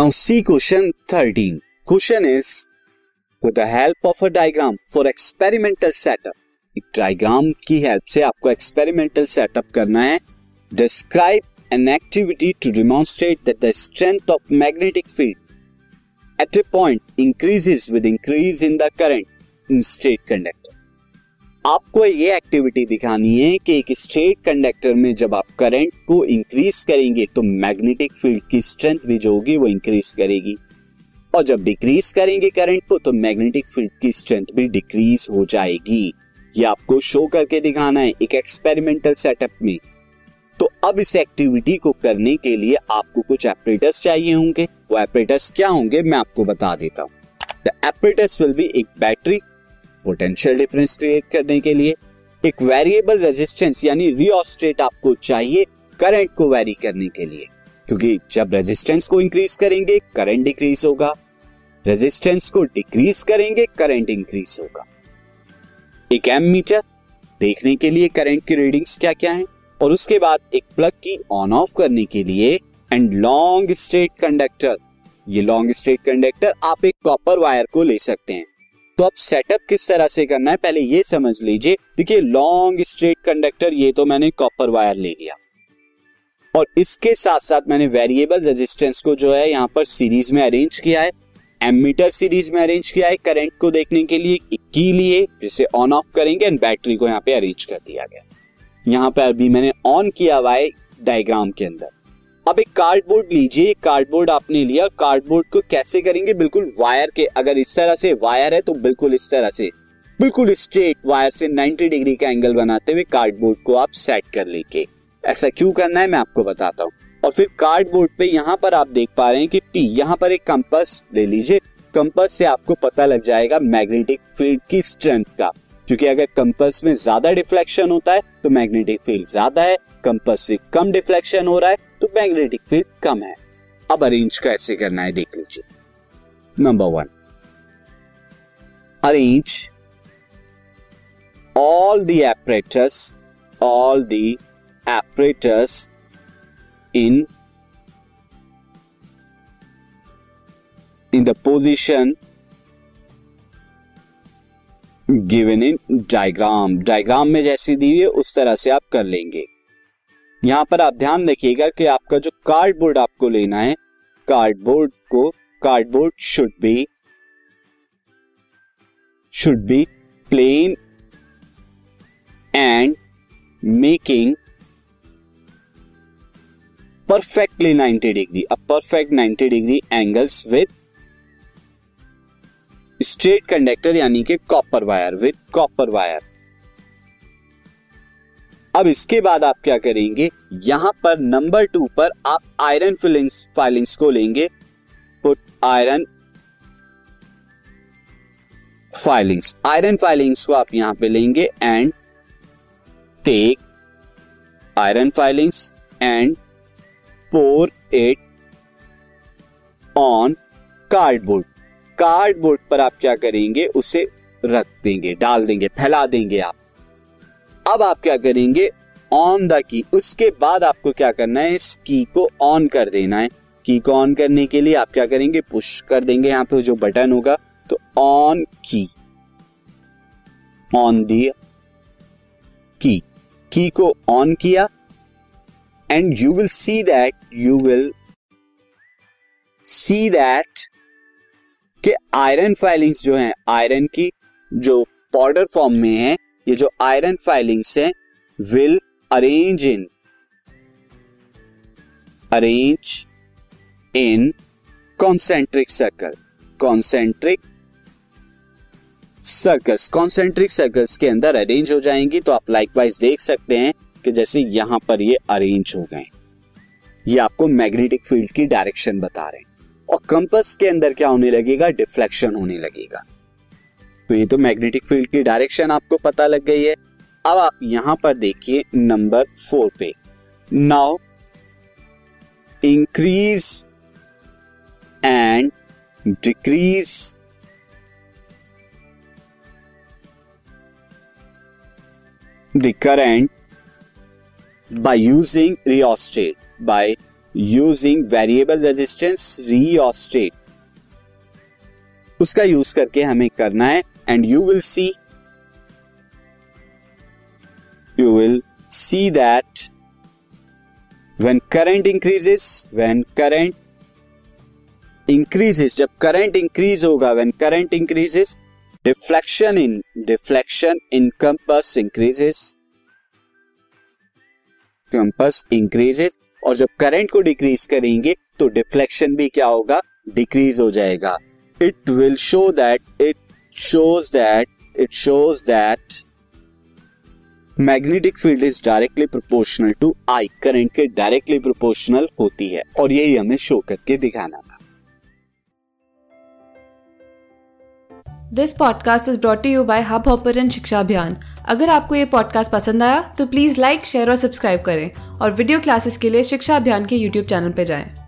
Now see question thirteen question is with the help of a diagram for experimental setup एक diagram की help से आपको experimental setup करना है. Describe an activity to demonstrate that the strength of magnetic field at a point increases with increase in the current in straight conductor आपको ये activity दिखानी है कि एक स्ट्रेट कंडक्टर में जब आप करंट को इंक्रीज करेंगे तो मैग्नेटिक फ़ील्ड की स्ट्रेंथ भी जो होगी वो इंक्रीज करेगी। और जब डिक्रीज करेंगे करंट को तो मैग्नेटिक फ़ील्ड की स्ट्रेंथ भी डिक्रीज हो जाएगी। ये आपको शो करके दिखाना है एक एक्सपेरिमेंटल सेटअप में। तो अब इस एक्टिविटी को करने के लिए आपको कुछ एपरेटर्स चाहिए होंगे। वो एपरेटर्स क्या होंगे, मैं आपको बता देता हूँ। द एपरेटर्स विल बी एक बैटरी पोटेंशियल डिफरेंस क्रिएट करने के लिए एक वेरिएबल रेजिस्टेंस यानी रियोस्टेट आपको चाहिए करंट को वेरी करने के लिए। क्योंकि जब रेजिस्टेंस को इंक्रीज करेंगे करंट डिक्रीज होगा। रेजिस्टेंस को डिक्रीज करेंगे करंट इंक्रीज होगा। एक एम मीटर देखने के लिए करंट की रीडिंग्स क्या क्या है? और उसके बाद एक प्लग की ऑन ऑफ़ करने के लिए एंड लॉन्ग स्ट्रेट कंडक्टर ये लॉन्ग स्ट्रेट कंडक्टर आप एक कॉपर वायर को ले सकते हैं। तो अब सेटअप किस तरह से करना है? पहले ये समझ लीजिए। देखिए लॉन्ग स्ट्रेट कंडक्टर ये तो मैंने कॉपर वायर ले लिया। और इसके साथ साथ मैंने वेरिएबल रेजिस्टेंस को जो है यहाँ पर सीरीज़ में अरेंज किया है। एमीटर सीरीज़ में अरेंज किया है करंट को देखने के लिए की लिए, जिसे ऑन ऑफ़ करेंगे एंड बैटरी को यहाँ पे अरेंज कर दिया गया। यहाँ पर अभी मैंने ऑन किया हुआ है डायग्राम के अंदर। अब एक कार्डबोर्ड लीजिए कार्डबोर्ड आपने लिया कार्डबोर्ड को कैसे करेंगे? बिल्कुल वायर के, अगर इस तरह से वायर है तो बिल्कुल इस तरह से। बिल्कुल स्ट्रेट वायर से 90 डिग्री का एंगल बनाते हुए कार्डबोर्ड को आप सेट कर लेके। ऐसा क्यों करना है, मैं आपको बताता हूँ। और फिर कार्डबोर्ड पे यहाँ पर आप देख पा रहे हैं कि पी यहाँ पर एक कंपस ले लीजिए। कंपस से आपको पता लग जाएगा मैग्नेटिक फ़ील्ड की स्ट्रेंथ का। क्योंकि अगर कंपस में ज़्यादा डिफ्लेक्शन होता है तो मैग्नेटिक फ़ील्ड ज़्यादा है कंपस से कम डिफ्लेक्शन हो रहा है मैग्नेटिक फ़ील्ड कम है। अब अरेंज कैसे करना है, देख लीजिए। Number one arrange all the all the in in the position given in diagram diagram में जैसी दी हुई है उस तरह से आप कर लेंगे। यहाँ पर आप ध्यान रखिएगा कि आपका जो कार्डबोर्ड आपको लेना है कार्डबोर्ड को cardboard should be should be plane and making perfectly 90 degree a perfect 90 degree angles with straight conductor यानी कि copper wire with copper wire अब इसके बाद आप क्या करेंगे? यहाँ पर नंबर टू पर आप आयरन फिलिंग्स फाइलिंग्स को लेंगे। Put iron filings iron filings को आप यहाँ पे लेंगे and take iron filings and pour it on cardboard cardboard पर आप क्या करेंगे? उसे रख देंगे, डाल देंगे, फैला देंगे आप। अब आप क्या करेंगे? ऑन द की उसके बाद आपको क्या करना है? इस की को ऑन कर देना है। की को ऑन करने के लिए आप क्या करेंगे? पुश कर देंगे। यहाँ पे जो बटन होगा तो ऑन की ऑन दी की की को ऑन किया। And you will see that you will see that के आयरन फाइलिंग्स जो है आयरन की जो पाउडर फॉर्म में है ये जो आयरन फाइलिंग्स है will arrange in arrange in concentric circle concentric circles concentric circles के अंदर अरेंज हो जाएँगी तो आप लाइकवाइज देख सकते हैं कि जैसे यहाँ पर ये अरेंज हो गए ये आपको मैग्नेटिक फ़ील्ड की डायरेक्शन बता रहे हैं। और कंपस के अंदर क्या होने लगेगा? डिफ्लेक्शन होने लगेगा। तो ये तो मैग्नेटिक फ़ील्ड की डायरेक्शन आपको पता लग गई है। अब आप यहाँ पर देखिए नंबर फोर पे। Now increase and decrease the current by using rheostat by using variable resistance rheostat उसका यूज़ करके हमें करना है and you will see you will see that when current increases when current increases जब current increase होगा when current increases deflection in deflection in compass increases compass increases और जब current को डिक्रीज करेंगे तो डिफ्लेक्शन भी क्या होगा? डिक्रीज हो जाएगा। It will show that it shows that it shows that magnetic field is directly proportional to I current के डायरेक्टली प्रोपोर्शनल होती है। और यही हमें शो करके दिखाना था। This podcast is brought you by Hubhopper शिक्षा अभियान अगर आपको ये पॉडकास्ट पसंद आया तो प्लीज़ लाइक शेयर और सब्सक्राइब करें। और वीडियो क्लासेस के लिए शिक्षा अभियान के यूट्यूब चैनल पर जाएँ।